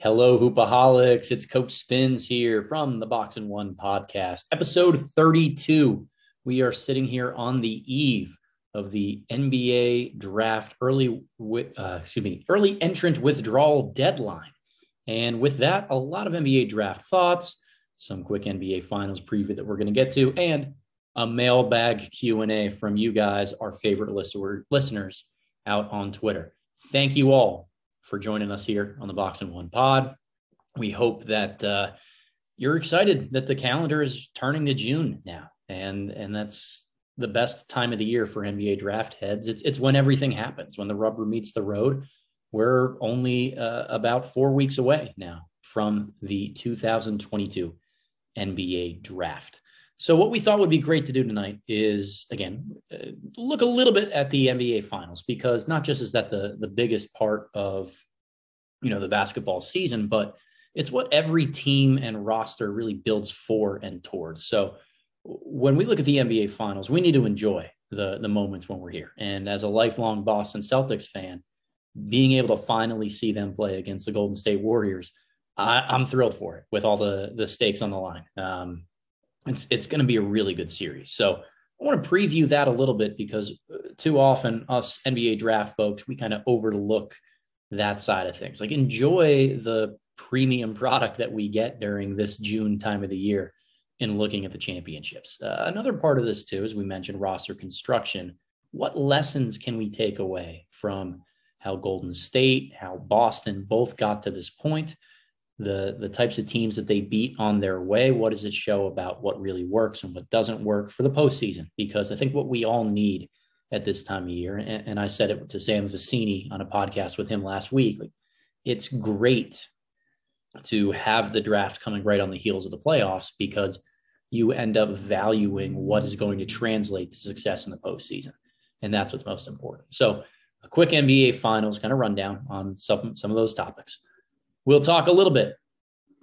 Hello, Hoopaholics. It's Coach Spins here from the Box and One podcast, episode 32. We are sitting here on the eve of the NBA draft early, uh, excuse me, early entrant withdrawal deadline. And with that, a lot of NBA draft thoughts, some quick NBA finals preview that we're going to get to, and a mailbag Q&A from you guys, our favorite listener, listeners out on Twitter. Thank you all for joining us here on the Box and One pod. We hope that uh, you're excited that the calendar is turning to June now, and and that's the best time of the year for NBA draft heads. It's it's when everything happens, when the rubber meets the road. We're only uh, about four weeks away now from the 2022 NBA draft. So, what we thought would be great to do tonight is, again, uh, look a little bit at the NBA Finals because not just is that the the biggest part of, you know, the basketball season, but it's what every team and roster really builds for and towards. So, when we look at the NBA Finals, we need to enjoy the the moments when we're here. And as a lifelong Boston Celtics fan, being able to finally see them play against the Golden State Warriors, I, am thrilled for it with all the the stakes on the line. Um, it's it's going to be a really good series. So I want to preview that a little bit because uh, too often us NBA draft folks we kind of overlook that side of things. Like enjoy the premium product that we get during this June time of the year in looking at the championships. Uh, another part of this too, as we mentioned, roster construction. What lessons can we take away from how Golden State, how Boston both got to this point? the the types of teams that they beat on their way. What does it show about what really works and what doesn't work for the postseason? Because I think what we all need at this time of year, and, and I said it to Sam Vecenie on a podcast with him last week. Like, it's great to have the draft coming right on the heels of the playoffs because you end up valuing what is going to translate to success in the postseason, and that's what's most important. So, a quick NBA Finals kind of rundown on some some of those topics. We'll talk a little bit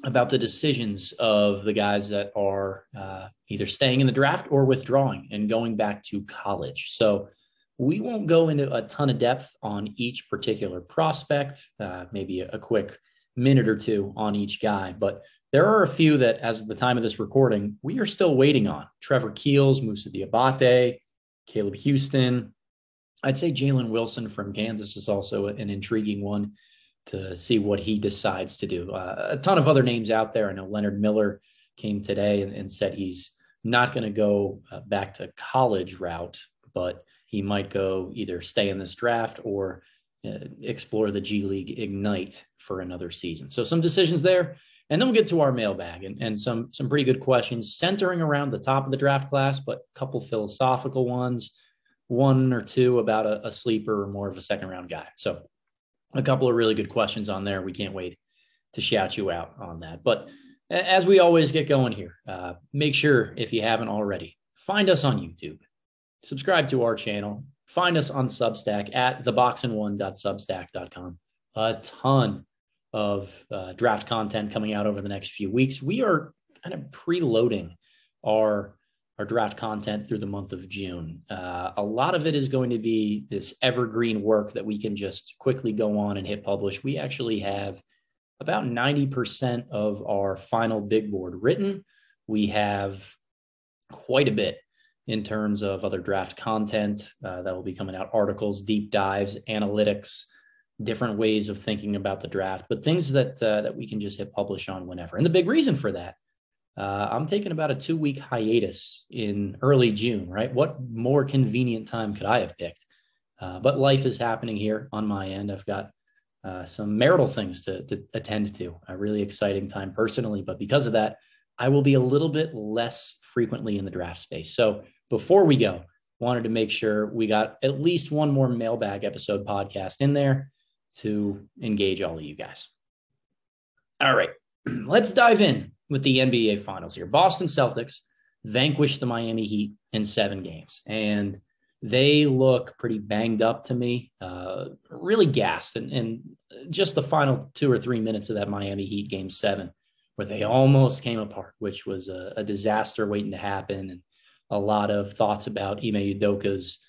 about the decisions of the guys that are uh, either staying in the draft or withdrawing and going back to college. So we won't go into a ton of depth on each particular prospect, uh, maybe a, quick minute or two on each guy, but there are a few that, as of the time of this recording, we are still waiting on. Trevor Keels, Moussa Diabate, Caleb Houston. I'd say Jalen Wilson from Kansas is also an intriguing one to see what he decides to do. Uh, a ton of other names out there. I know Leonard Miller came today and, and said he's not going to go uh, back to college route, but he might go either stay in this draft or uh, explore the G League Ignite for another season. So some decisions there. And then we'll get to our mailbag and, and some some pretty good questions centering around the top of the draft class, but a couple philosophical ones, one or two about a, a sleeper or more of a second round guy. So a couple of really good questions on there. We can't wait to shout you out on that. But as we always get going here, uh, make sure if you haven't already, find us on YouTube, subscribe to our channel, find us on Substack at theboxandone.substack.com. A ton of uh, draft content coming out over the next few weeks. We are kind of preloading our our draft content through the month of June. Uh, a lot of it is going to be this evergreen work that we can just quickly go on and hit publish. We actually have about 90% of our final big board written. We have quite a bit in terms of other draft content uh, that will be coming out articles, deep dives, analytics, different ways of thinking about the draft, but things that uh, that we can just hit publish on whenever. And the big reason for that uh, I'm taking about a two week hiatus in early June, right? What more convenient time could I have picked? Uh, but life is happening here on my end. I've got uh, some marital things to, to, attend to, a really exciting time personally. But because of that, I will be a little bit less frequently in the draft space. So before we go, wanted to make sure we got at least one more mailbag episode podcast in there to engage all of you guys. All right, let's dive in with the NBA Finals here. Boston Celtics vanquished the Miami Heat in seven games, and they look pretty banged up to me, uh, really gassed. And, and just the final two or three minutes of that Miami Heat game seven, where they almost came apart, which was a, a disaster waiting to happen. And a lot of thoughts about Ime Udoka's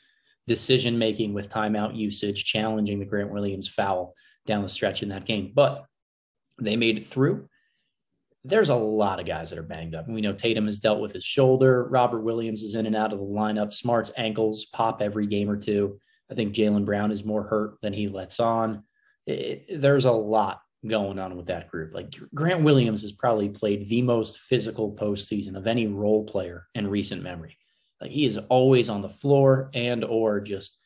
decision making with timeout usage, challenging the Grant Williams foul down the stretch in that game. But They made it through. There's a lot of guys that are banged up. We know Tatum has dealt with his shoulder. Robert Williams is in and out of the lineup. Smart's ankles pop every game or two. I think Jaylen Brown is more hurt than he lets on. It, there's a lot going on with that group. Like Grant Williams has probably played the most physical postseason of any role player in recent memory. Like he is always on the floor and or just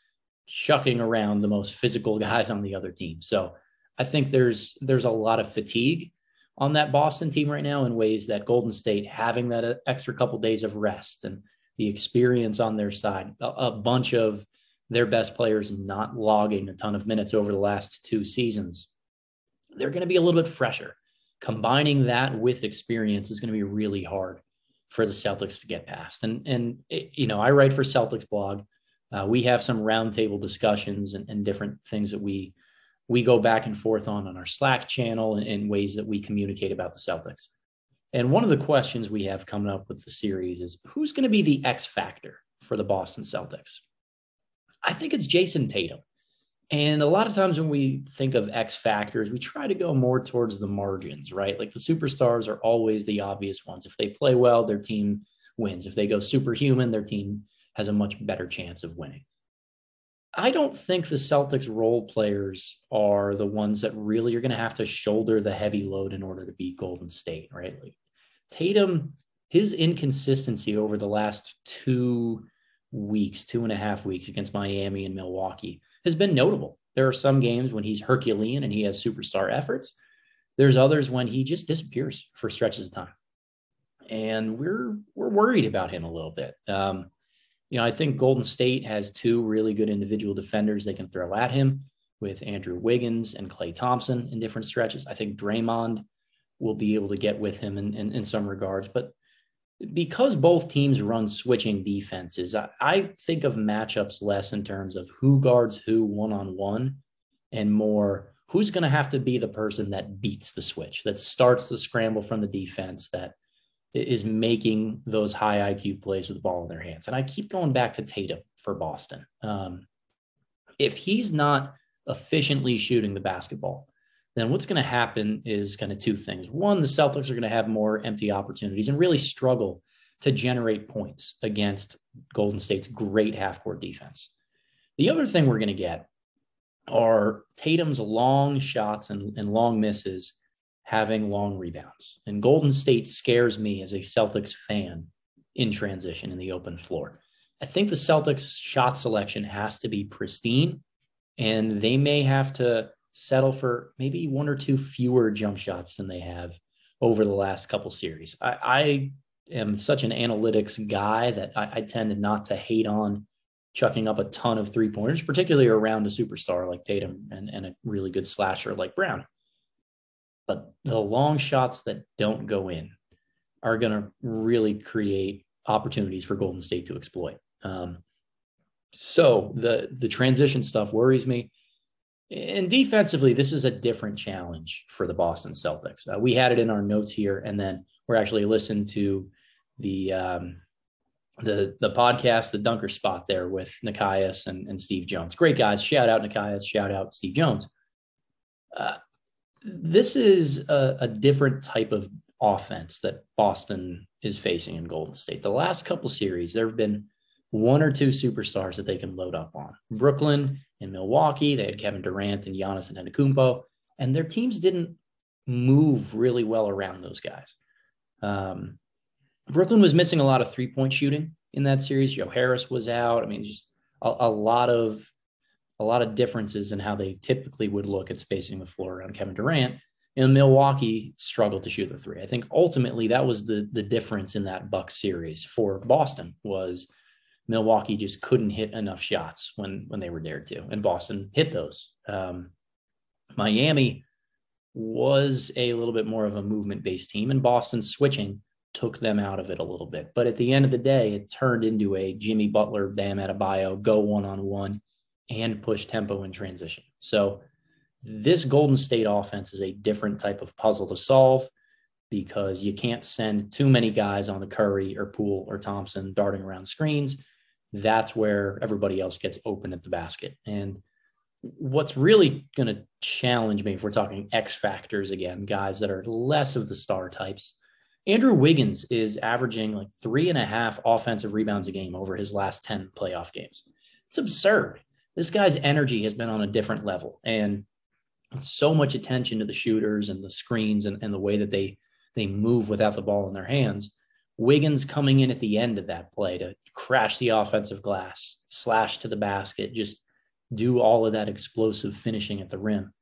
shucking around the most physical guys on the other team. So I think there's there's a lot of fatigue on that Boston team right now in ways that Golden State having that uh, extra couple days of rest and the experience on their side, a, a bunch of their best players not logging a ton of minutes over the last two seasons they're going to be a little bit fresher. Combining that with experience is going to be really hard for the Celtics to get past. And and it, you know, I write for Celtics blog. Uh, we have some roundtable discussions and, and, different things that we we go back and forth on on our Slack channel and, and ways that we communicate about the Celtics. And one of the questions we have coming up with the series is who's going to be the X factor for the Boston Celtics? I think it's Jayson Tatum. And a lot of times when we think of X factors, we try to go more towards the margins, right? Like the superstars are always the obvious ones. If they play well, their team wins. If they go superhuman, their team has a much better chance of winning. I don't think the Celtics role players are the ones that really are going to have to shoulder the heavy load in order to beat Golden State, right? Like Tatum, his inconsistency over the last two weeks, two and a half weeks against Miami and Milwaukee has been notable. There are some games when he's Herculean and he has superstar efforts. There's others when he just disappears for stretches of time. And we're we're worried about him a little bit. Um, you know, I think Golden State has two really good individual defenders they can throw at him with Andrew Wiggins and Klay Thompson in different stretches. I think Draymond will be able to get with him in, in, in some regards. But because both teams run switching defenses, I, I think of matchups less in terms of who guards who one on one and more who's going to have to be the person that beats the switch, that starts the scramble from the defense, that is making those high IQ plays with the ball in their hands. And I keep going back to Tatum for Boston. Um, if he's not efficiently shooting the basketball, then what's going to happen is kind of two things. One, the Celtics are going to have more empty opportunities and really struggle to generate points against Golden State's great half court defense. The other thing we're going to get are Tatum's long shots and, and long misses having long rebounds. And Golden State scares me as a Celtics fan in transition in the open floor. I think the Celtics shot selection has to be pristine and they may have to settle for maybe one or two fewer jump shots than they have over the last couple series. I, I am such an analytics guy that I, I tend not to hate on chucking up a ton of three pointers, particularly around a superstar like Tatum and, and a really good slasher like Brown. But the long shots that don't go in are going to really create opportunities for Golden State to exploit. Um, so the the transition stuff worries me. And defensively, this is a different challenge for the Boston Celtics. Uh, we had it in our notes here, and then we're actually listening to the um, the the podcast, the Dunker Spot there with Nekias and, and Steve Jones. Great guys. Shout out Nekias. Shout out Steve Jones. Uh, this is a, a different type of offense that Boston is facing in Golden State. The last couple series, there have been one or two superstars that they can load up on. Brooklyn and Milwaukee, they had Kevin Durant and Giannis and Antetokounmpo, and their teams didn't move really well around those guys. Um, Brooklyn was missing a lot of three point shooting in that series. Joe Harris was out. I mean, just a, a, lot of a lot of differences in how they typically would look at spacing the floor around Kevin Durant. And Milwaukee struggled to shoot the three. I think ultimately that was the the difference in that Buck series for Boston was Milwaukee just couldn't hit enough shots when when they were dared to, and Boston hit those. Um, Miami was a little bit more of a movement based team, and Boston switching took them out of it a little bit. But at the end of the day, it turned into a Jimmy Butler, Bam Adebayo, go one on one, and push tempo in transition. So this Golden State offense is a different type of puzzle to solve because you can't send too many guys on the Curry or Poole or Thompson darting around screens. That's where everybody else gets open at the basket. And what's really going to challenge me if we're talking X factors again, guys that are less of the star types. Andrew Wiggins is averaging like three and a half offensive rebounds a game over his last 10 playoff games. It's absurd. This guy's energy has been on a different level. And so much attention to the shooters and the screens and, and the way that they they move without the ball in their hands. Wiggins coming in at the end of that play to crash the offensive glass, slash to the basket, just do all of that explosive finishing at the rim.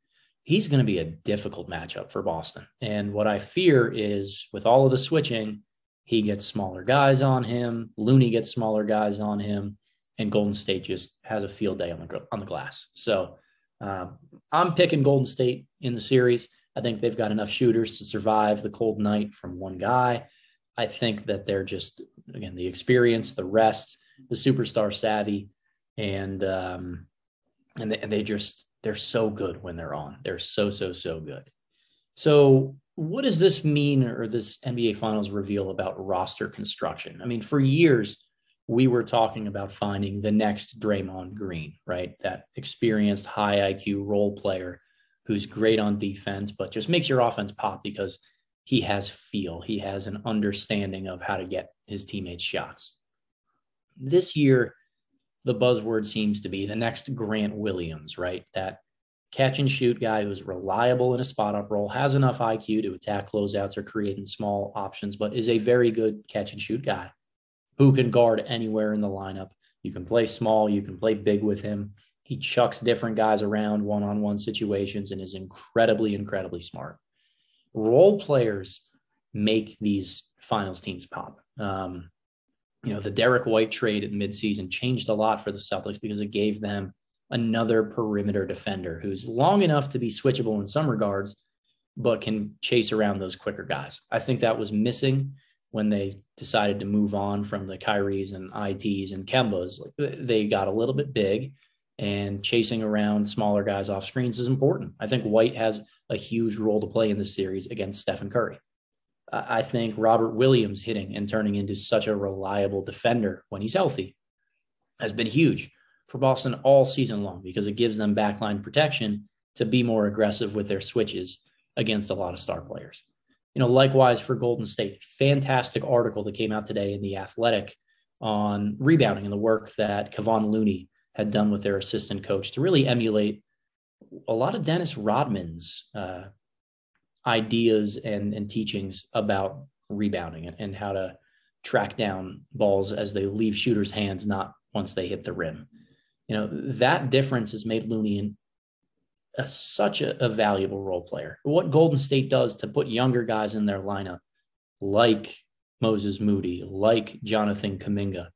He's going to be a difficult matchup for Boston. And what I fear is with all of the switching, he gets smaller guys on him, Looney gets smaller guys on him, and Golden State just has a field day on the on the glass. So um, I'm picking Golden State in the series. I think they've got enough shooters to survive the cold night from one guy. I think that they're just again the experience, the rest, the superstar savvy, and um, and they, they just they're so good when they're on. They're so so so good. So what does this mean, or this NBA Finals reveal about roster construction? I mean, for years we were talking about finding the next Draymond Green, right? That experienced high IQ role player who's great on defense, but just makes your offense pop because he has feel. He has an understanding of how to get his teammates shots. This year, the buzzword seems to be the next Grant Williams, right? That catch and shoot guy who's reliable in a spot up role, has enough IQ to attack closeouts or create in small options, but is a very good catch and shoot guy who can guard anywhere in the lineup. You can play small, you can play big with him. He chucks different guys around one on one situations and is incredibly, incredibly smart. Role players make these finals teams pop. Um, you know, the Derrick White trade at midseason changed a lot for the Celtics because it gave them another perimeter defender who's long enough to be switchable in some regards, but can chase around those quicker guys. I think that was missing when they decided to move on from the Kyries and ITs and Kembas. They got a little bit big and chasing around smaller guys off screens is important. I think White has a huge role to play in this series against Stephen Curry. I think Robert Williams hitting and turning into such a reliable defender when he's healthy has been huge for Boston all season long because it gives them backline protection to be more aggressive with their switches against a lot of star players. You know, likewise for Golden State, fantastic article that came out today in the Athletic on rebounding and the work that Kevon Looney had done with their assistant coach to really emulate a lot of Dennis Rodman's uh, ideas and, and teachings about rebounding and, how to track down balls as they leave shooters' hands, not once they hit the rim. You know, that difference has made Looney a, such a, a, valuable role player. What Golden State does to put younger guys in their lineup, like Moses Moody, like Jonathan Kuminga,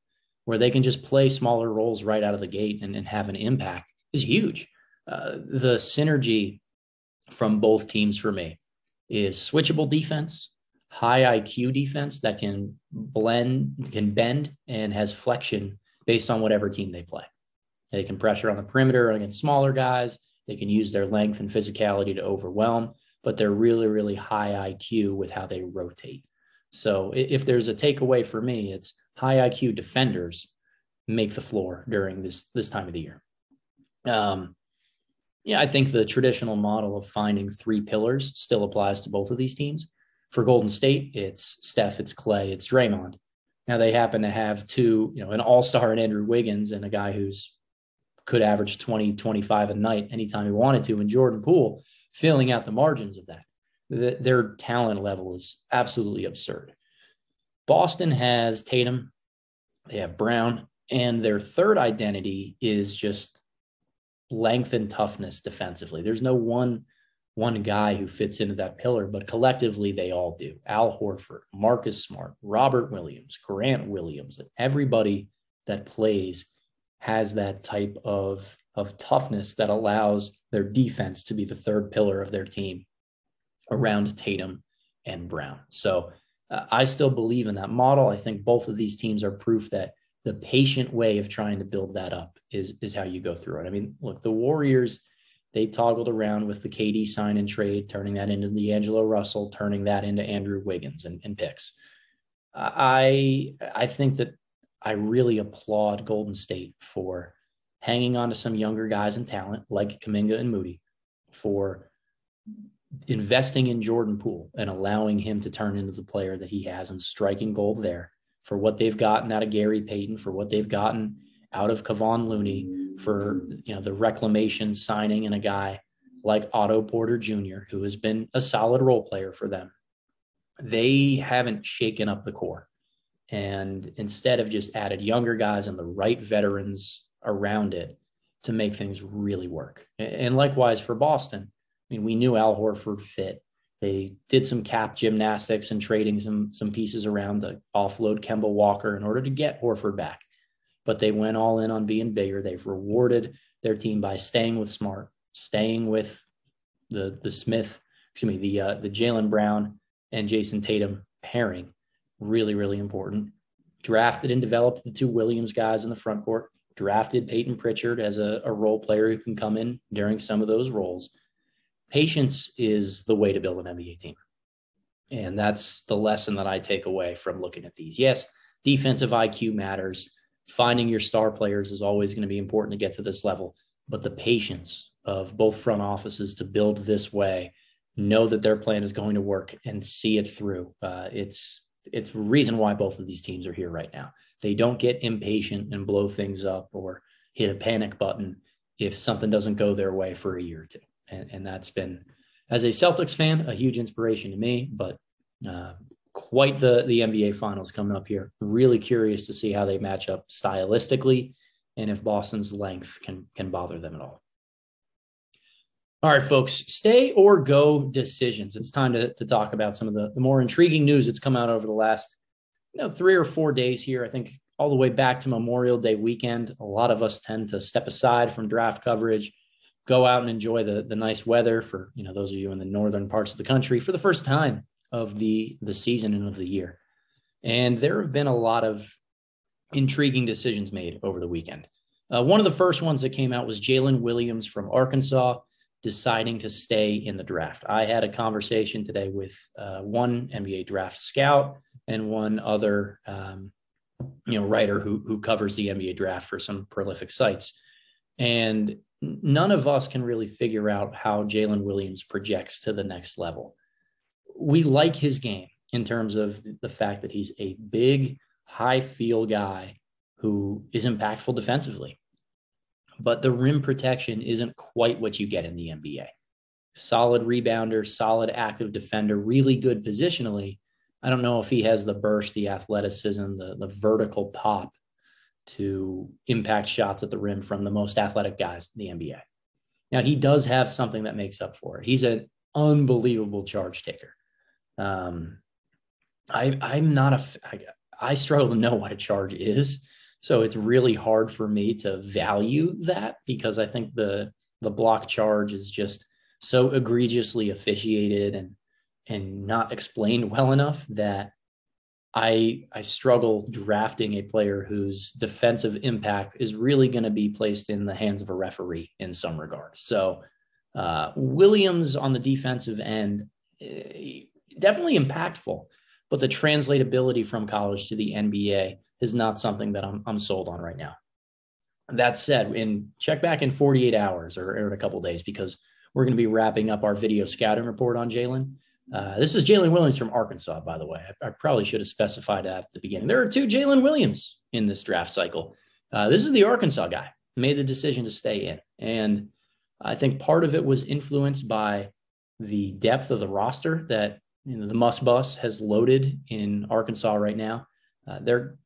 where they can just play smaller roles right out of the gate and, and have an impact, is huge. Uh, the synergy from both teams for me is switchable defense, high IQ defense that can blend, can bend, and has flexion based on whatever team they play. They can pressure on the perimeter against smaller guys. They can use their length and physicality to overwhelm, but they're really, really high IQ with how they rotate. So if there's a takeaway for me, it's high IQ defenders make the floor during this this time of the year. Um, yeah, I think the traditional model of finding three pillars still applies to both of these teams. For Golden State, it's Steph, it's Clay, it's Draymond. Now they happen to have two, you know, an all-star in Andrew Wiggins and a guy who's could average 20, 25 a night anytime he wanted to, and Jordan Poole filling out the margins of that. The, their talent level is absolutely absurd. Boston has Tatum, they have Brown, and their third identity is just length and toughness defensively. There's no one one guy who fits into that pillar, but collectively they all do. Al Horford, Marcus Smart, Robert Williams, Grant Williams, everybody that plays has that type of of toughness that allows their defense to be the third pillar of their team around Tatum and Brown. So uh, I still believe in that model. I think both of these teams are proof that the patient way of trying to build that up is is how you go through it. I mean, look, the Warriors they toggled around with the KD sign and trade, turning that into D'Angelo Russell, turning that into Andrew Wiggins and, and picks. I I think that I really applaud Golden State for hanging on to some younger guys and talent like Kuminga and Moody, for investing in Jordan Poole and allowing him to turn into the player that he has and striking gold there for what they've gotten out of Gary Payton, for what they've gotten out of Kevon Looney, for you know the reclamation signing and a guy like Otto Porter Jr., who has been a solid role player for them. They haven't shaken up the core. And instead of just added younger guys and the right veterans around it to make things really work. And likewise for Boston, I mean, we knew Al Horford fit. They did some cap gymnastics and trading some some pieces around the offload Kemba Walker in order to get Horford back. But they went all in on being bigger. They've rewarded their team by staying with Smart, staying with the the Smith, excuse me, the uh, the Jaylen Brown and Jayson Tatum pairing, really really important. Drafted and developed the two Williams guys in the front court. Drafted Payton Pritchard as a, a role player who can come in during some of those roles patience is the way to build an NBA team. And that's the lesson that I take away from looking at these. Yes, defensive IQ matters. Finding your star players is always going to be important to get to this level, but the patience of both front offices to build this way, know that their plan is going to work and see it through. Uh, it's it's reason why both of these teams are here right now. They don't get impatient and blow things up or hit a panic button if something doesn't go their way for a year or two and, and that's been as a Celtics fan a huge inspiration to me. But uh, quite the the NBA Finals coming up here. Really curious to see how they match up stylistically, and if Boston's length can can bother them at all. All right, folks, stay or go decisions. It's time to, to talk about some of the, the more intriguing news that's come out over the last you know three or four days here. I think all the way back to Memorial Day weekend. A lot of us tend to step aside from draft coverage go out and enjoy the the nice weather for you know those of you in the northern parts of the country for the first time of the the season and of the year. And there have been a lot of intriguing decisions made over the weekend. Uh, one of the first ones that came out was Jalen Williams from Arkansas deciding to stay in the draft. I had a conversation today with uh, one NBA draft scout and one other, um, you know, writer who who covers the NBA draft for some prolific sites, and none of us can really figure out how Jalen Williams projects to the next level. We like his game in terms of the fact that he's a big, high feel guy who is impactful defensively. But the rim protection isn't quite what you get in the NBA. Solid rebounder, solid active defender, really good positionally. I don't know if he has the burst, the athleticism, the, the vertical pop to impact shots at the rim from the most athletic guys in the NBA. Now he does have something that makes up for it. He's an unbelievable charge taker. Um, I I'm not a I, I struggle to know what a charge is, so it's really hard for me to value that because I think the the block charge is just so egregiously officiated and and not explained well enough that I I struggle drafting a player whose defensive impact is really going to be placed in the hands of a referee in some regard. So uh, Williams on the defensive end, eh, definitely impactful, but the translatability from college to the NBA is not something that I'm I'm sold on right now. That said, in check back in 48 hours or, or in a couple days because we're going to be wrapping up our video scouting report on Jalen. Uh, this is Jalen Williams from Arkansas, by the way. I, I, probably should have specified that at the beginning. There are two Jalen Williams in this draft cycle. Uh, this is the Arkansas guy made the decision to stay in, and I think part of it was influenced by the depth of the roster that you know, the Muss Bus has loaded in Arkansas right now. Uh, they're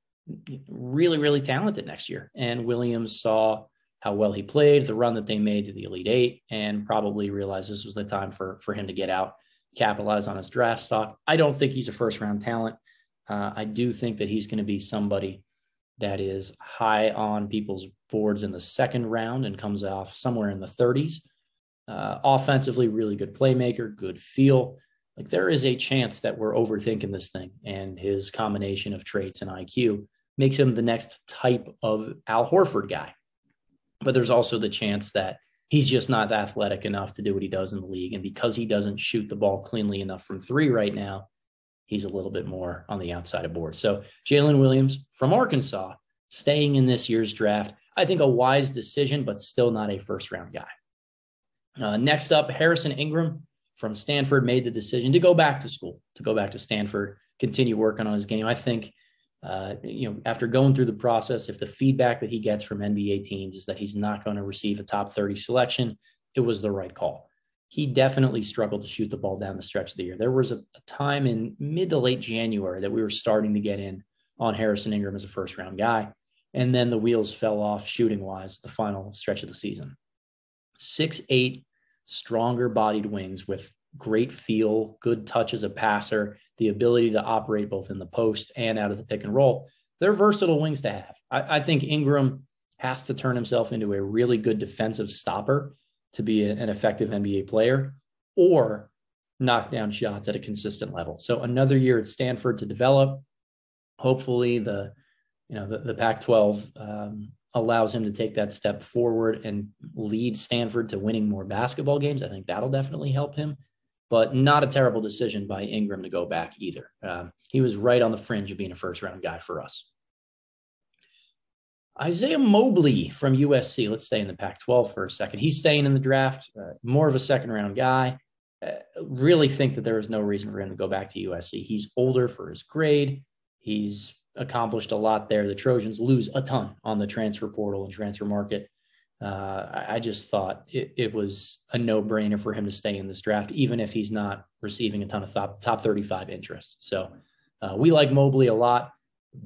really, really talented next year, and Williams saw how well he played, the run that they made to the Elite Eight, and probably realized this was the time for for him to get out capitalize on his draft stock. I don't think he's a first round talent. Uh, I do think that he's going to be somebody that is high on people's boards in the second round and comes off somewhere in the 30s. Uh, offensively, really good playmaker, good feel. Like there is a chance that we're overthinking this thing, and his combination of traits and IQ makes him the next type of Al Horford guy. But there's also the chance that he's just not athletic enough to do what he does in the league. And because he doesn't shoot the ball cleanly enough from three right now, he's a little bit more on the outside of board. So Jalen Williams from Arkansas staying in this year's draft. I think a wise decision, but still not a first round guy. Uh, next up, Harrison Ingram from Stanford made the decision to go back to school, to go back to Stanford, continue working on his game. I think, uh, you know, after going through the process, if the feedback that he gets from NBA teams is that he's not going to receive a top 30 selection, it was the right call. He definitely struggled to shoot the ball down the stretch of the year. There was a, a time in mid to late January that we were starting to get in on Harrison Ingram as a first round guy. And then the wheels fell off shooting wise the final stretch of the season. Six eight, stronger bodied wings with great feel, good touch as a passer, the ability to operate both in the post and out of the pick and roll. They're versatile wings to have. I, I think Ingram has to turn himself into a really good defensive stopper to be a, an effective NBA player or knock down shots at a consistent level. So another year at Stanford to develop. Hopefully the you know the, the Pac-12 um, allows him to take that step forward and lead Stanford to winning more basketball games. I think that'll definitely help him, but not a terrible decision by Ingram to go back either. Um, he was right on the fringe of being a first round guy for us. Isaiah Mobley from USC. Let's stay in the Pac 12 for a second. He's staying in the draft, uh, more of a second round guy. Uh, really think that there is no reason for him to go back to USC. He's older for his grade. He's accomplished a lot there. The Trojans lose a ton on the transfer portal and transfer market. Uh, I, just thought it, it was a no brainer for him to stay in this draft, even if he's not receiving a ton of top, top 35 interest. So uh, we like Mobley a lot.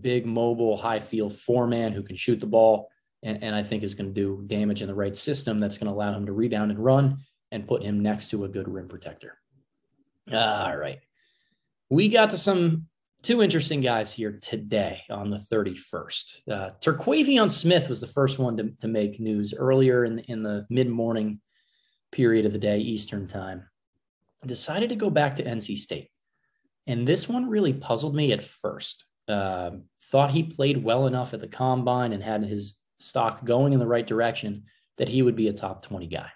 Big, mobile, high field four man who can shoot the ball. And, and I think is going to do damage in the right system that's going to allow him to rebound and run and put him next to a good rim protector. All right. We got to some two interesting guys here today on the 31st. Uh, Terquavion Smith was the first one to, to make news earlier in, in the mid morning period of the day, Eastern time. Decided to go back to NC State. And this one really puzzled me at first. Uh, thought he played well enough at the combine and had his stock going in the right direction that he would be a top 20 guy.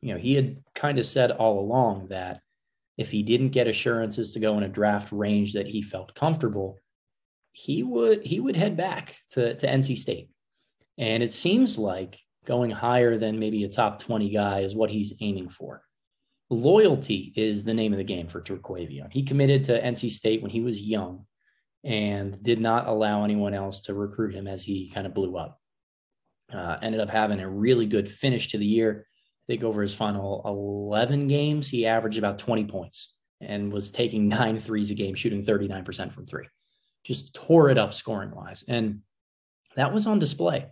You know, he had kind of said all along that if he didn't get assurances to go in a draft range that he felt comfortable, he would he would head back to, to NC State. And it seems like going higher than maybe a top 20 guy is what he's aiming for. Loyalty is the name of the game for Terquavion. He committed to NC State when he was young and did not allow anyone else to recruit him as he kind of blew up. Uh, ended up having a really good finish to the year. I think over his final 11 games, he averaged about 20 points and was taking nine threes a game, shooting 39% from three. Just tore it up scoring wise. And that was on display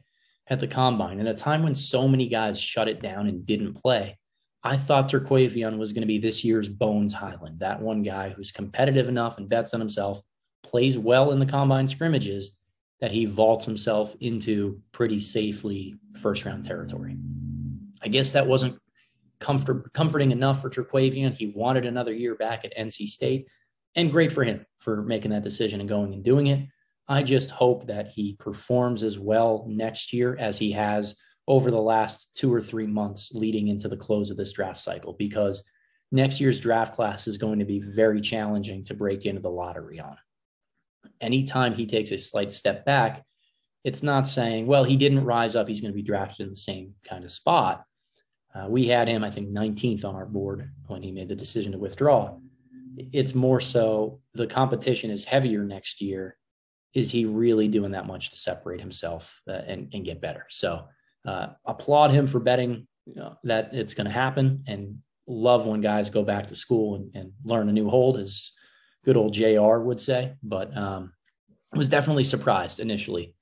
at the combine. And at a time when so many guys shut it down and didn't play, I thought Terquavion was going to be this year's Bones Hyland, that one guy who's competitive enough and bets on himself, plays well in the combine scrimmages, that he vaults himself into pretty safely first round territory. I guess that wasn't comfort, comforting enough for Terquavion. He wanted another year back at NC State, and great for him for making that decision and going and doing it. I just hope that he performs as well next year as he has over the last two or three months leading into the close of this draft cycle, because next year's draft class is going to be very challenging to break into the lottery on. Anytime he takes a slight step back, it's not saying, well, he didn't rise up, he's going to be drafted in the same kind of spot. Uh, we had him, I think, 19th on our board when he made the decision to withdraw. It's more so the competition is heavier next year. Is he really doing that much to separate himself uh, and, and get better? So uh, applaud him for betting you know, that it's going to happen and love when guys go back to school and, and, learn a new hold, as good old JR would say. But um, was definitely surprised initially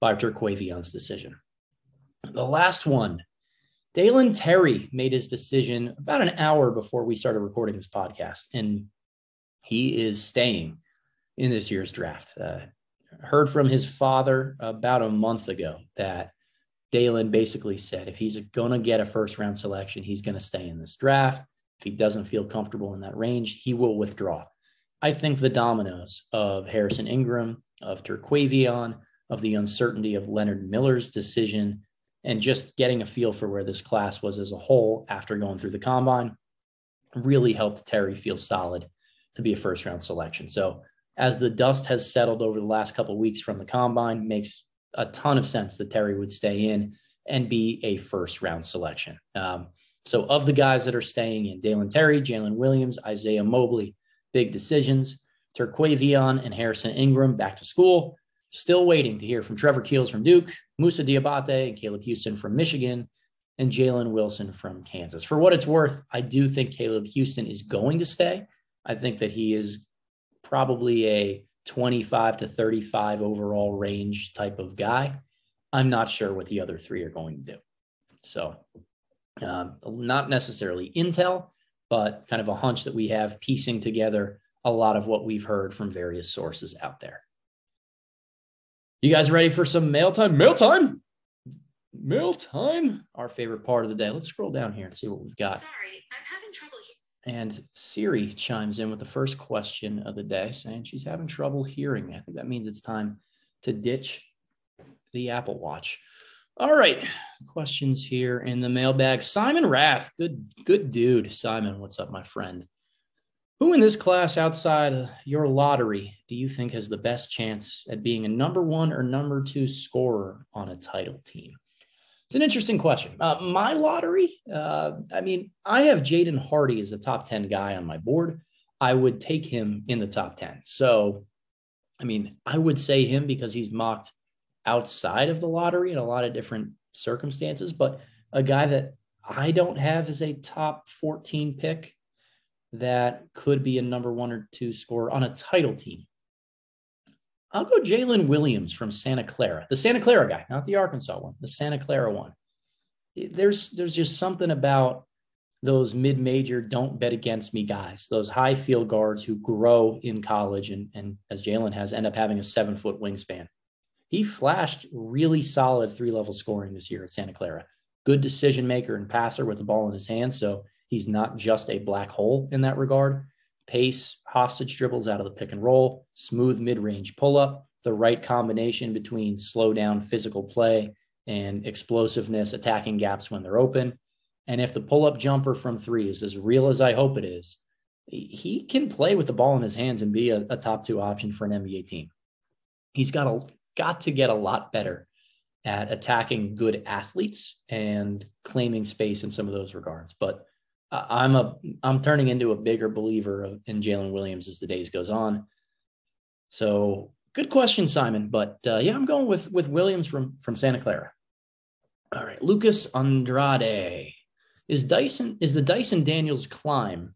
by Terquavion's decision. The last one Dalen Terry made his decision about an hour before we started recording this podcast, and he is staying in this year's draft. Uh, heard from his father about a month ago that Dalen basically said if he's going to get a first round selection, he's going to stay in this draft. If he doesn't feel comfortable in that range, he will withdraw. I think the dominoes of Harrison Ingram, of Terquavion, of the uncertainty of Leonard Miller's decision and just getting a feel for where this class was as a whole after going through the combine really helped Terry feel solid to be a first round selection. So as the dust has settled over the last couple weeks from the combine, makes a ton of sense that Terry would stay in and be a first round selection. Um, so, of the guys that are staying in, Dalen Terry, Jalen Williams, Isaiah Mobley, big decisions. Terquavion and Harrison Ingram back to school. Still waiting to hear from Trevor Keels from Duke, Moussa Diabate and Caleb Houston from Michigan, and Jalen Wilson from Kansas. For what it's worth, I do think Caleb Houston is going to stay. I think that he is probably a 25 to 35 overall range type of guy. I'm not sure what the other three are going to do. So, um, not necessarily intel, but kind of a hunch that we have piecing together a lot of what we've heard from various sources out there. You guys ready for some mail time? Mail time! Mail time! Our favorite part of the day. Let's scroll down here and see what we've got. Sorry, I'm having trouble and Siri chimes in with the first question of the day, saying she's having trouble hearing me. I think that means it's time to ditch the Apple Watch. All right, questions here in the mailbag. Simon Rath, good, good dude. Simon, what's up, my friend? Who in this class outside your lottery do you think has the best chance at being a number one or number two scorer on a title team? It's an interesting question. Uh, my lottery, uh, I mean, I have Jaden Hardy as a top 10 guy on my board. I would take him in the top 10. So, I mean, I would say him because he's mocked outside of the lottery in a lot of different circumstances, but a guy that I don't have as a top 14 pick that could be a number one or two scorer on a title team. I'll go Jalen Williams from Santa Clara, the Santa Clara guy, not the Arkansas one, the Santa Clara one. There's there's just something about those mid-major don't bet against me guys, those high field guards who grow in college and and as Jalen has end up having a seven foot wingspan. He flashed really solid three level scoring this year at Santa Clara. Good decision maker and passer with the ball in his hands. So he's not just a black hole in that regard pace, hostage dribbles out of the pick and roll, smooth mid range pull up, the right combination between slow down physical play and explosiveness, attacking gaps when they're open. And if the pull up jumper from three is as real as I hope it is, he can play with the ball in his hands and be a, a top two option for an NBA team. He's got a, got to get a lot better at attacking good athletes and claiming space in some of those regards. But I'm a I'm turning into a bigger believer of, in Jalen Williams as the days goes on. So good question, Simon. But uh, yeah, I'm going with with Williams from from Santa Clara. All right, Lucas Andrade is Dyson is the Dyson Daniels climb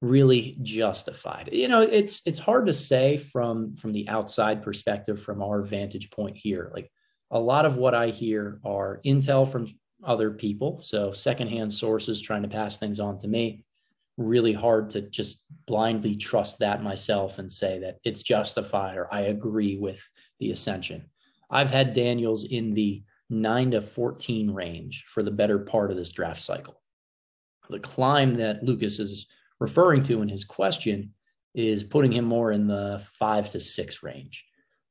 really justified? You know, it's it's hard to say from from the outside perspective from our vantage point here. Like a lot of what I hear are intel from other people. So secondhand sources trying to pass things on to me. Really hard to just blindly trust that myself and say that it's justified or I agree with the ascension. I've had Daniels in the nine to 14 range for the better part of this draft cycle. The climb that Lucas is referring to in his question is putting him more in the five to six range.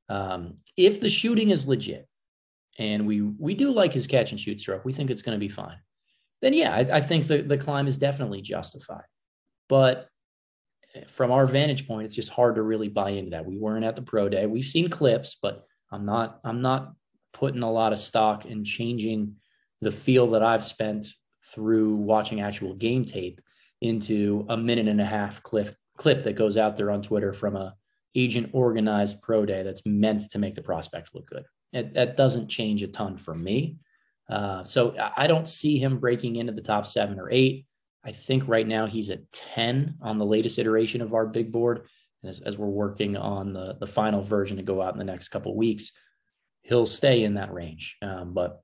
Um, if the shooting is legit, and we we do like his catch and shoot stroke. We think it's going to be fine. Then yeah, I, I think the the climb is definitely justified. But eh, from our vantage point, it's just hard to really buy into that. We weren't at the pro day. We've seen clips, but I'm not I'm not putting a lot of stock in changing the feel that I've spent through watching actual game tape into a minute and a half clip clip that goes out there on Twitter from a agent organized pro day that's meant to make the prospect look good. It, that doesn't change a ton for me. Uh, so I don't see him breaking into the top seven or eight. I think right now he's at 10 on the latest iteration of our big board. As, as we're working on the, the final version to go out in the next couple weeks, he'll stay in that range. Um, but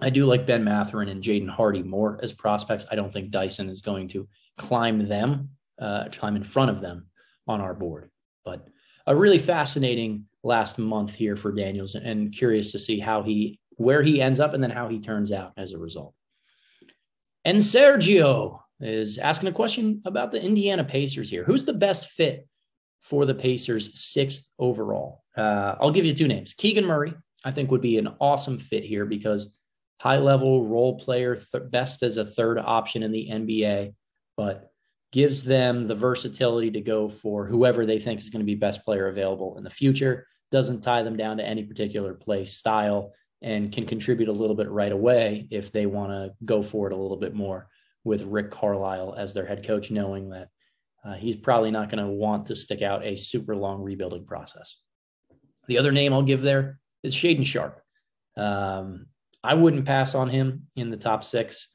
I do like Ben Mathurin and Jaden Hardy more as prospects. I don't think Dyson is going to climb them, uh, climb in front of them on our board. But a really fascinating last month here for Daniels and curious to see how he where he ends up and then how he turns out as a result. And Sergio is asking a question about the Indiana Pacers here. Who's the best fit for the Pacers sixth overall? Uh, I'll give you two names. Keegan Murray, I think, would be an awesome fit here because high level role player, th- best as a third option in the NBA, but gives them the versatility to go for whoever they think is going to be best player available in the future doesn't tie them down to any particular play style and can contribute a little bit right away if they want to go for it a little bit more with Rick Carlisle as their head coach, knowing that uh, he's probably not going to want to stick out a super long rebuilding process. The other name I'll give there is Shaedon Sharpe. Um, I wouldn't pass on him in the top six.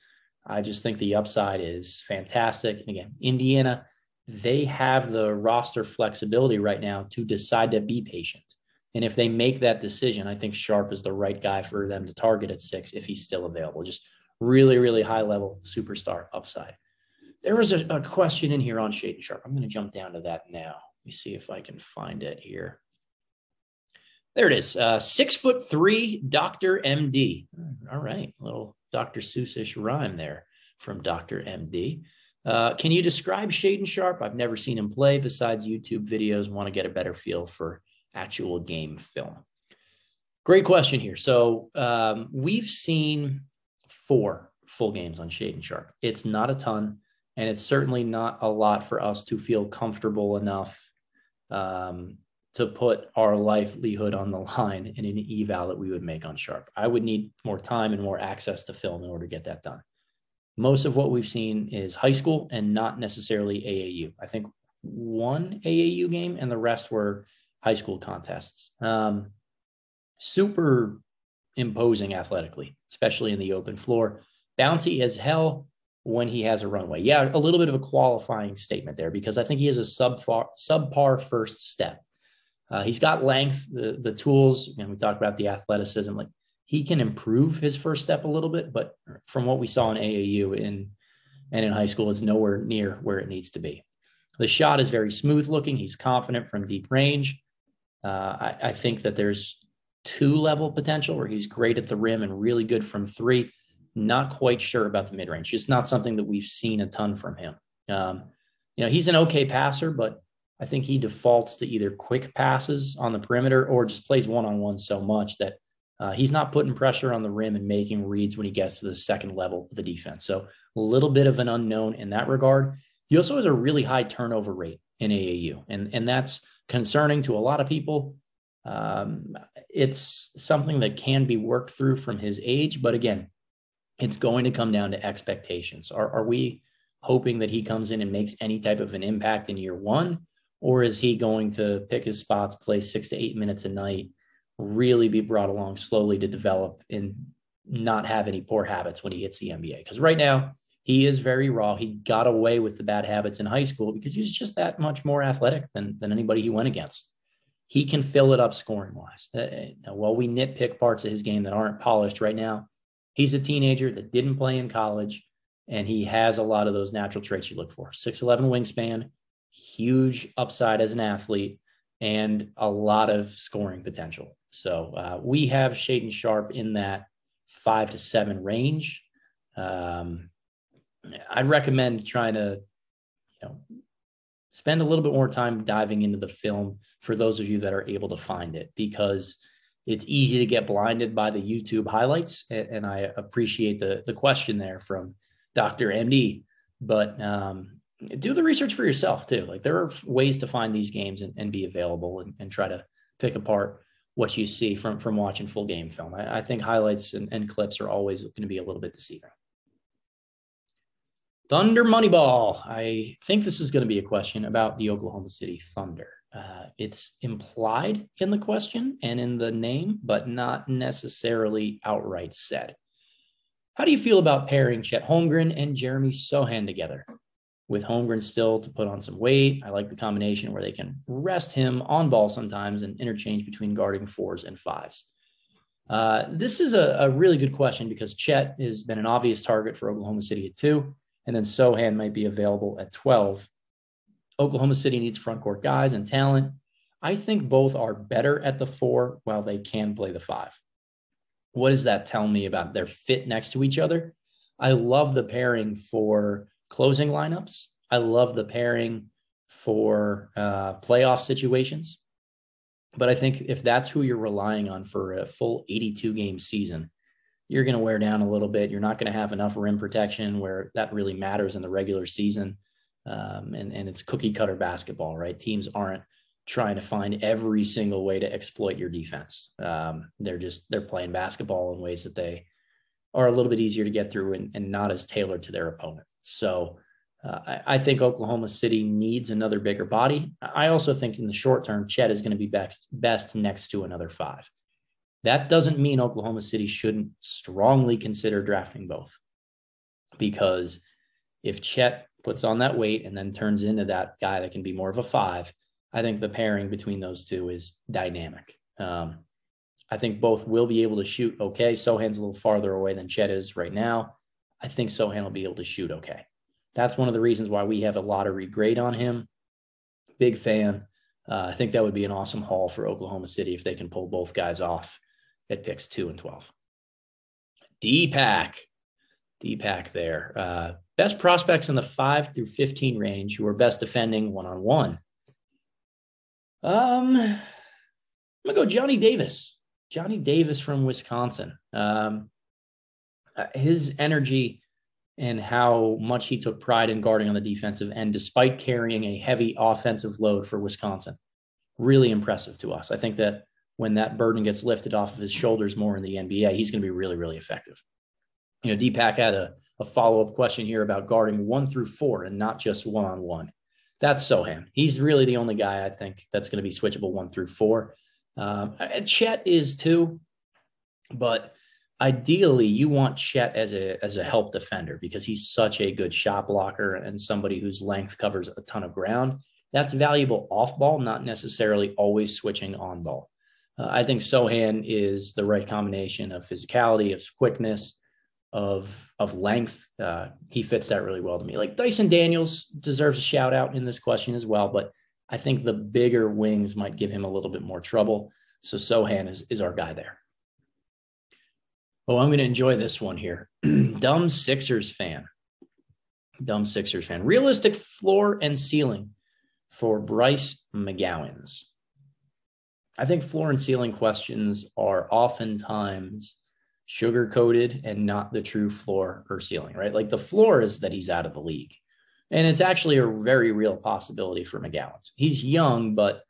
I just think the upside is fantastic. And again, Indiana, they have the roster flexibility right now to decide to be patient. And if they make that decision, I think Sharpe is the right guy for them to target at six if he's still available. Just really, really high level superstar upside. There was a, a question in here on Shaedon Sharpe. I'm going to jump down to that now. Let me see if I can find it here. There it is. Uh, six foot three, Dr. MD. All right. A little Dr. Seussish rhyme there from Dr. MD. Uh, can you describe Shaedon Sharpe? I've never seen him play besides YouTube videos. Want to get a better feel for actual game film. Great question here. So um, we've seen four full games on Shaedon Sharpe. It's not a ton, and it's certainly not a lot for us to feel comfortable enough um, to put our livelihood on the line in an eval that we would make on Sharpe. I would need more time and more access to film in order to get that done. Most of what we've seen is high school and not necessarily AAU. I think one AAU game and the rest were high school contests. Um, super imposing athletically, especially in the open floor. Bouncy as hell when he has a runway. Yeah, a little bit of a qualifying statement there because I think he has a subpar, subpar first step. Uh, he's got length, the, the tools, and we talked about the athleticism. Like he can improve his first step a little bit, but from what we saw in AAU in and in high school, it's nowhere near where it needs to be. The shot is very smooth looking. He's confident from deep range. Uh, I, I, think that there's two level potential where he's great at the rim and really good from three. Not quite sure about the mid range. It's not something that we've seen a ton from him. Um, you know, he's an okay passer, but I think he defaults to either quick passes on the perimeter or just plays one on one so much that uh, he's not putting pressure on the rim and making reads when he gets to the second level of the defense. So a little bit of an unknown in that regard. He also has a really high turnover rate in AAU, and and that's concerning to a lot of people. Um, it's something that can be worked through from his age, but again, it's going to come down to expectations. Are, are we hoping that he comes in and makes any type of an impact in year one? Or is he going to pick his spots, play six to eight minutes a night, really be brought along slowly to develop and not have any poor habits when he hits the NBA? Because right now, he is very raw. He got away with the bad habits in high school because he was just that much more athletic than, than anybody he went against. He can fill it up scoring wise. Uh, while we nitpick parts of his game that aren't polished right now, he's a teenager that didn't play in college and he has a lot of those natural traits you look for 6'11 wingspan, huge upside as an athlete, and a lot of scoring potential. So uh, we have Shaedon Sharpe in that five to seven range. Um, I'd recommend trying to, you know, spend a little bit more time diving into the film for those of you that are able to find it because it's easy to get blinded by the YouTube highlights. And, I appreciate the the question there from Dr. MD, but um, do the research for yourself too. Like there are ways to find these games and, and be available and, and, try to pick apart what you see from from watching full game film. I, I think highlights and, and clips are always going to be a little bit deceiving. Thunder Moneyball. I think this is going to be a question about the Oklahoma City Thunder. Uh, it's implied in the question and in the name, but not necessarily outright said. How do you feel about pairing Chet Holmgren and Jeremy Sochan together? With Holmgren still to put on some weight, I like the combination where they can rest him on ball sometimes and interchange between guarding fours and fives. Uh, this is a, a, really good question because Chet has been an obvious target for Oklahoma City at two and then Sochan might be available at 12. Oklahoma City needs front court guys and talent. I think both are better at the four while they can play the five. What does that tell me about their fit next to each other? I love the pairing for closing lineups. I love the pairing for uh, playoff situations. But I think if that's who you're relying on for a full 82 game season, you're going to wear down a little bit. You're not going to have enough rim protection where that really matters in the regular season. Um, and, and it's cookie cutter basketball, right? Teams aren't trying to find every single way to exploit your defense. Um, they're just they're playing basketball in ways that they are a little bit easier to get through and, and not as tailored to their opponent. So uh, I, I, think Oklahoma City needs another bigger body. I also think in the short term, Chet is going to be best, best next to another five. That doesn't mean Oklahoma City shouldn't strongly consider drafting both, because if Chet puts on that weight and then turns into that guy that can be more of a five, I think the pairing between those two is dynamic. Um, I think both will be able to shoot okay. Sochan's a little farther away than Chet is right now. I think Sochan will be able to shoot okay. That's one of the reasons why we have a lottery grade on him. Big fan. Uh, I think that would be an awesome haul for Oklahoma City if they can pull both guys off at picks two and 12. D-Pack. D-Pack there. Uh, best prospects in the five through 15 range who are best defending one on one. Um, I'm gonna go Johnny Davis. Johnny Davis from Wisconsin. Um, uh, his energy and how much he took pride in guarding on the defensive end, despite carrying a heavy offensive load for Wisconsin, really impressive to us. I think that when that burden gets lifted off of his shoulders more in the NBA, he's going to be really, really effective. You know, Deepak had a, a follow up question here about guarding one through four and not just one on one. That's Sochan. He's really the only guy I think that's going to be switchable one through four. Um, Chet is too, but ideally you want Chet as a as a help defender because he's such a good shot blocker and somebody whose length covers a ton of ground. That's valuable off ball, not necessarily always switching on ball. Uh, I think Sochan is the right combination of physicality, of quickness, of of length. Uh, he fits that really well to me. Like Dyson Daniels deserves a shout out in this question as well, but I think the bigger wings might give him a little bit more trouble. So Sochan is is our guy there. Oh, I'm going to enjoy this one here. Dumb Sixers fan. Dumb Sixers fan. Realistic floor and ceiling for Bryce McGowens. I think floor and ceiling questions are oftentimes sugar coated and not the true floor or ceiling, right? Like the floor is that he's out of the league. And it's actually a very real possibility for McGowens. He's young, but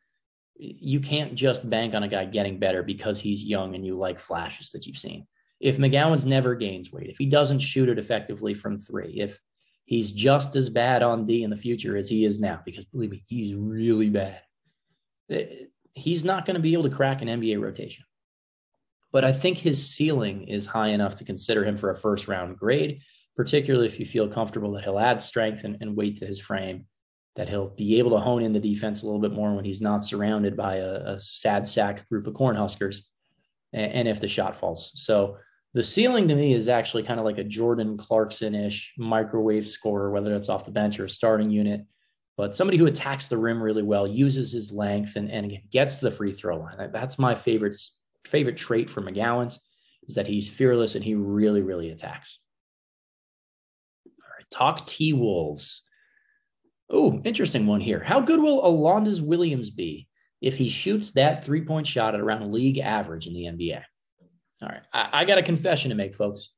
you can't just bank on a guy getting better because he's young and you like flashes that you've seen. If McGowens never gains weight, if he doesn't shoot it effectively from three, if he's just as bad on D in the future as he is now, because believe me, he's really bad, eh, he's not going to be able to crack an NBA rotation but I think his ceiling is high enough to consider him for a first round grade, particularly if you feel comfortable that he'll add strength and, and weight to his frame, that he'll be able to hone in the defense a little bit more when he's not surrounded by a, a sad sack group of cornhuskers, and, and if the shot falls. So the ceiling to me is actually kind of like a Jordan Clarkson ish microwave scorer, whether it's off the bench or a starting unit. But somebody who attacks the rim really well, uses his length, and, and gets to the free throw line. That's my favorite favorite trait for McGowens is that he's fearless and he really, really attacks. All right, talk T Wolves. Oh, interesting one here. How good will Alondes Williams be if he shoots that three point shot at around league average in the NBA? All right, I, I got a confession to make, folks.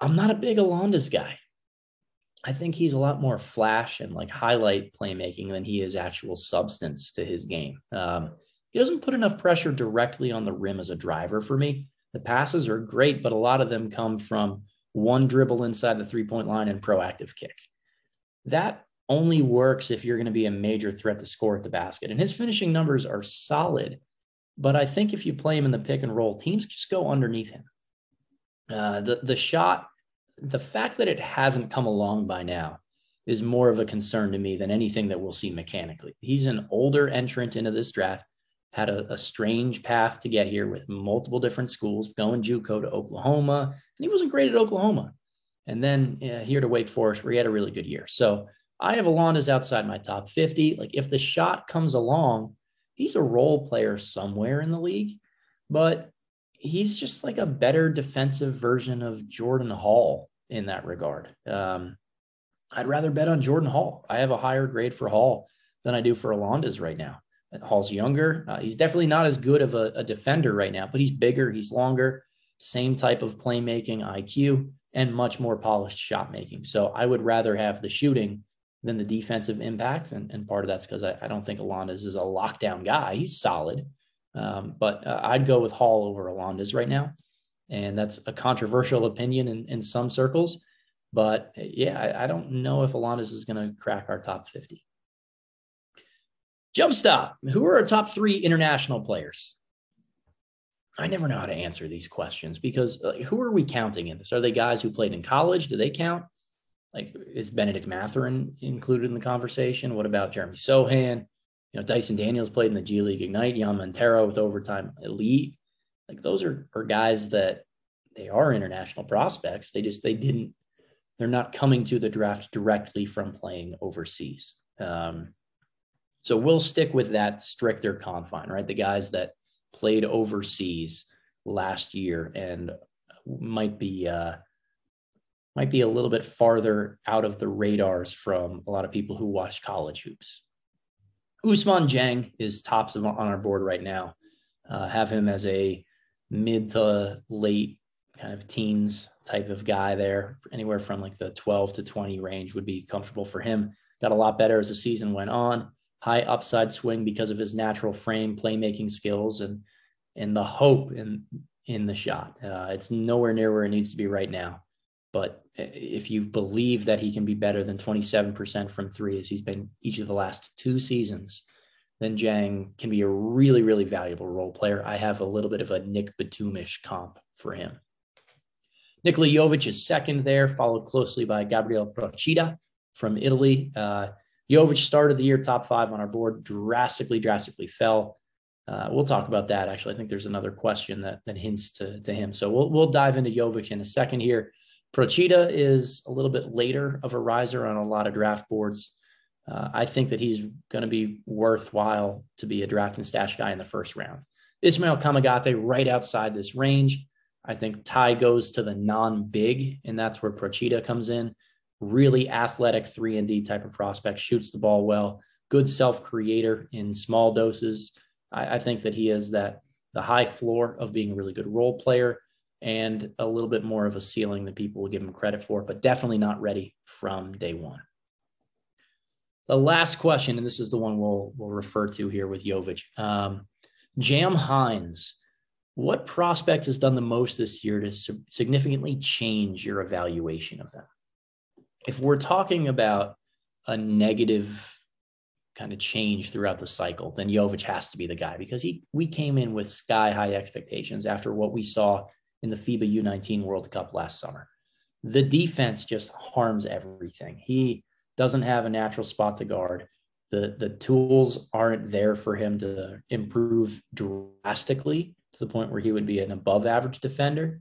I'm not a big Alondes guy. I think he's a lot more flash and like highlight playmaking than he is actual substance to his game. Um, he doesn't put enough pressure directly on the rim as a driver for me. The passes are great, but a lot of them come from one dribble inside the three point line and proactive kick. That only works if you're going to be a major threat to score at the basket. And his finishing numbers are solid, but I think if you play him in the pick and roll, teams just go underneath him. Uh, the the shot, the fact that it hasn't come along by now is more of a concern to me than anything that we'll see mechanically. He's an older entrant into this draft had a, a, strange path to get here with multiple different schools, going JUCO to Oklahoma, and he wasn't great at Oklahoma. And then uh, here to Wake Forest, where he had a really good year. So I have Alondes outside my top 50. Like if the shot comes along, he's a role player somewhere in the league, but he's just like a better defensive version of Jordan Hall in that regard. Um, I'd rather bet on Jordan Hall. I have a higher grade for Hall than I do for Alondes right now. Hall's younger. Uh, he's definitely not as good of a, a, defender right now, but he's bigger, he's longer, same type of playmaking IQ, and much more polished shot making. So I would rather have the shooting than the defensive impact. And, and part of that's because I, I, don't think Alondes is a lockdown guy. He's solid. Um, but uh, I'd go with Hall over Alondes right now. And that's a controversial opinion in, in some circles. But yeah, I, I don't know if Alondes is going to crack our top 50. Jump stop. Who are our top three international players? I never know how to answer these questions because uh, who are we counting in this? Are they guys who played in college? Do they count? Like, is Bennedict Mathurin included in the conversation? What about Jeremy Sochan? You know, Dyson Daniels played in the G League Ignite, Jean Montero with overtime elite. Like those are, are guys that they are international prospects. They just they didn't they're not coming to the draft directly from playing overseas. Um, so we'll stick with that stricter confine, right? The guys that played overseas last year and might be uh, might be a little bit farther out of the radars from a lot of people who watch college hoops. Ousmane Dieng is tops of, on our board right now. Uh, have him as a mid to late kind of teens type of guy there. Anywhere from like the 12 to 20 range would be comfortable for him. Got a lot better as the season went on high upside swing because of his natural frame, playmaking skills, and and the hope in in the shot. Uh, it's nowhere near where it needs to be right now. But if you believe that he can be better than 27% from three, as he's been each of the last two seasons, then Dieng can be a really, really valuable role player. I have a little bit of a Nick Batumish comp for him. Nikola Jovic is second there, followed closely by Gabriel Procida from Italy. Uh, Jovic started the year top five on our board, drastically, drastically fell. Uh, we'll talk about that. Actually, I think there's another question that, that hints to, to him. So we'll, we'll dive into Jovic in a second here. Procida is a little bit later of a riser on a lot of draft boards. Uh, I think that he's going to be worthwhile to be a draft and stash guy in the first round. Ismael Kamagate right outside this range. I think tie goes to the non-big, and that's where Procida comes in really athletic three and D type of prospect, shoots the ball well, good self creator in small doses. I, I, think that he is that the high floor of being a really good role player and a little bit more of a ceiling that people will give him credit for, but definitely not ready from day one. The last question, and this is the one we'll we'll refer to here with Jovic. Um, Jam Hines, what prospect has done the most this year to significantly change your evaluation of them? if we're talking about a negative kind of change throughout the cycle, then Jovic has to be the guy because he we came in with sky high expectations after what we saw in the FIBA U19 World Cup last summer. The defense just harms everything. He doesn't have a natural spot to guard. The the tools aren't there for him to improve drastically to the point where he would be an above average defender.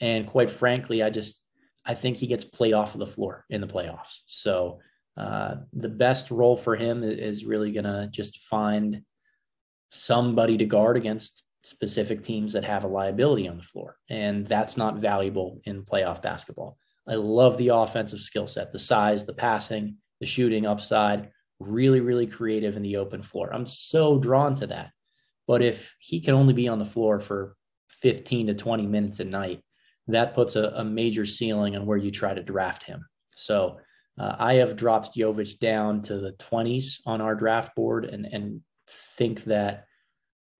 And quite frankly, I just I think he gets played off of the floor in the playoffs. So uh, the best role for him is really going to just find somebody to guard against specific teams that have a liability on the floor. And that's not valuable in playoff basketball. I love the offensive skill set, the size, the passing, the shooting upside, really, really creative in the open floor. I'm so drawn to that. But if he can only be on the floor for 15 to 20 minutes a night, that puts a, a major ceiling on where you try to draft him. So uh, I have dropped Jovic down to the 20s on our draft board and, and think that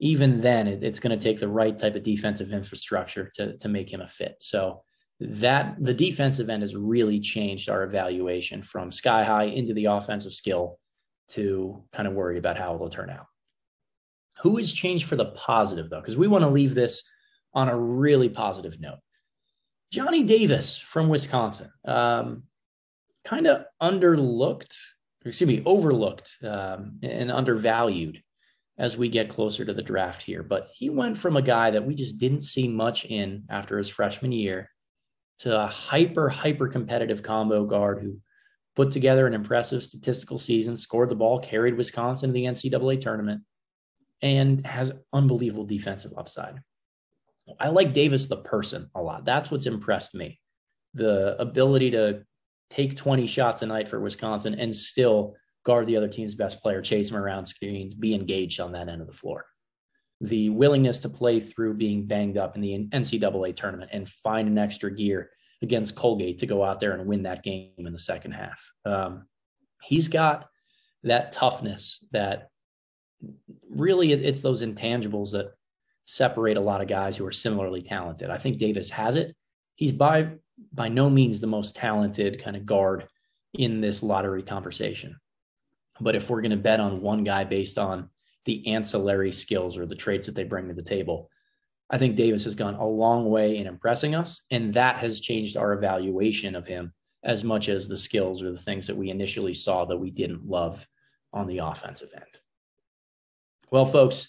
even then it, it's going to take the right type of defensive infrastructure to, to make him a fit. So that the defensive end has really changed our evaluation from sky high into the offensive skill to kind of worry about how it'll turn out. Who has changed for the positive though? Because we want to leave this on a really positive note. Johnny Davis from Wisconsin, um, kind of underlooked, excuse me, overlooked um, and undervalued as we get closer to the draft here. But he went from a guy that we just didn't see much in after his freshman year to a hyper, hyper competitive combo guard who put together an impressive statistical season, scored the ball, carried Wisconsin to the NCAA tournament, and has unbelievable defensive upside. I like Davis the person a lot. That's what's impressed me. The ability to take 20 shots a night for Wisconsin and still guard the other team's best player, chase him around screens, be engaged on that end of the floor. The willingness to play through being banged up in the NCAA tournament and find an extra gear against Colgate to go out there and win that game in the second half. Um, he's got that toughness that really it's those intangibles that separate a lot of guys who are similarly talented. I think Davis has it. He's by by no means the most talented kind of guard in this lottery conversation. But if we're going to bet on one guy based on the ancillary skills or the traits that they bring to the table, I think Davis has gone a long way in impressing us. And that has changed our evaluation of him as much as the skills or the things that we initially saw that we didn't love on the offensive end. Well, folks,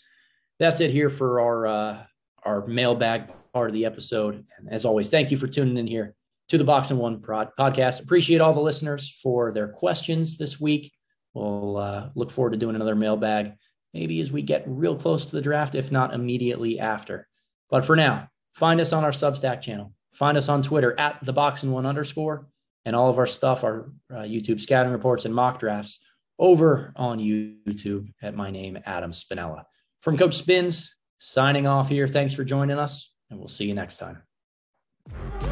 that's it here for our uh, our mailbag part of the episode. And as always, thank you for tuning in here to the Box and One prod- podcast. Appreciate all the listeners for their questions this week. We'll uh, look forward to doing another mailbag maybe as we get real close to the draft, if not immediately after. But for now, find us on our Substack channel. Find us on Twitter at the Box and One underscore, and all of our stuff, our uh, YouTube scouting reports and mock drafts, over on YouTube at my name, Adam Spinella. From Coach Spins, signing off here. Thanks for joining us, and we'll see you next time.